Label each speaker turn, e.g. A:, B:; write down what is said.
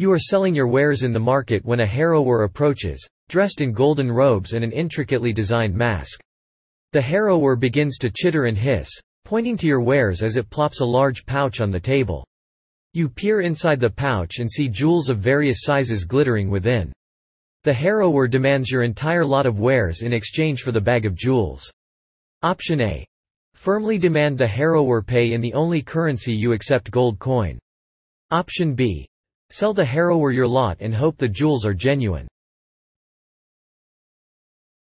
A: You are selling your wares in the market when a harrower approaches, dressed in golden robes and an intricately designed mask. The harrower begins to chitter and hiss, pointing to your wares as it plops a large pouch on the table. You peer inside the pouch and see jewels of various sizes glittering within. The harrower demands your entire lot of wares in exchange for the bag of jewels. Option A. Firmly demand the harrower pay in the only currency you accept gold coin. Option B. Sell the harrower your lot and hope the jewels are genuine.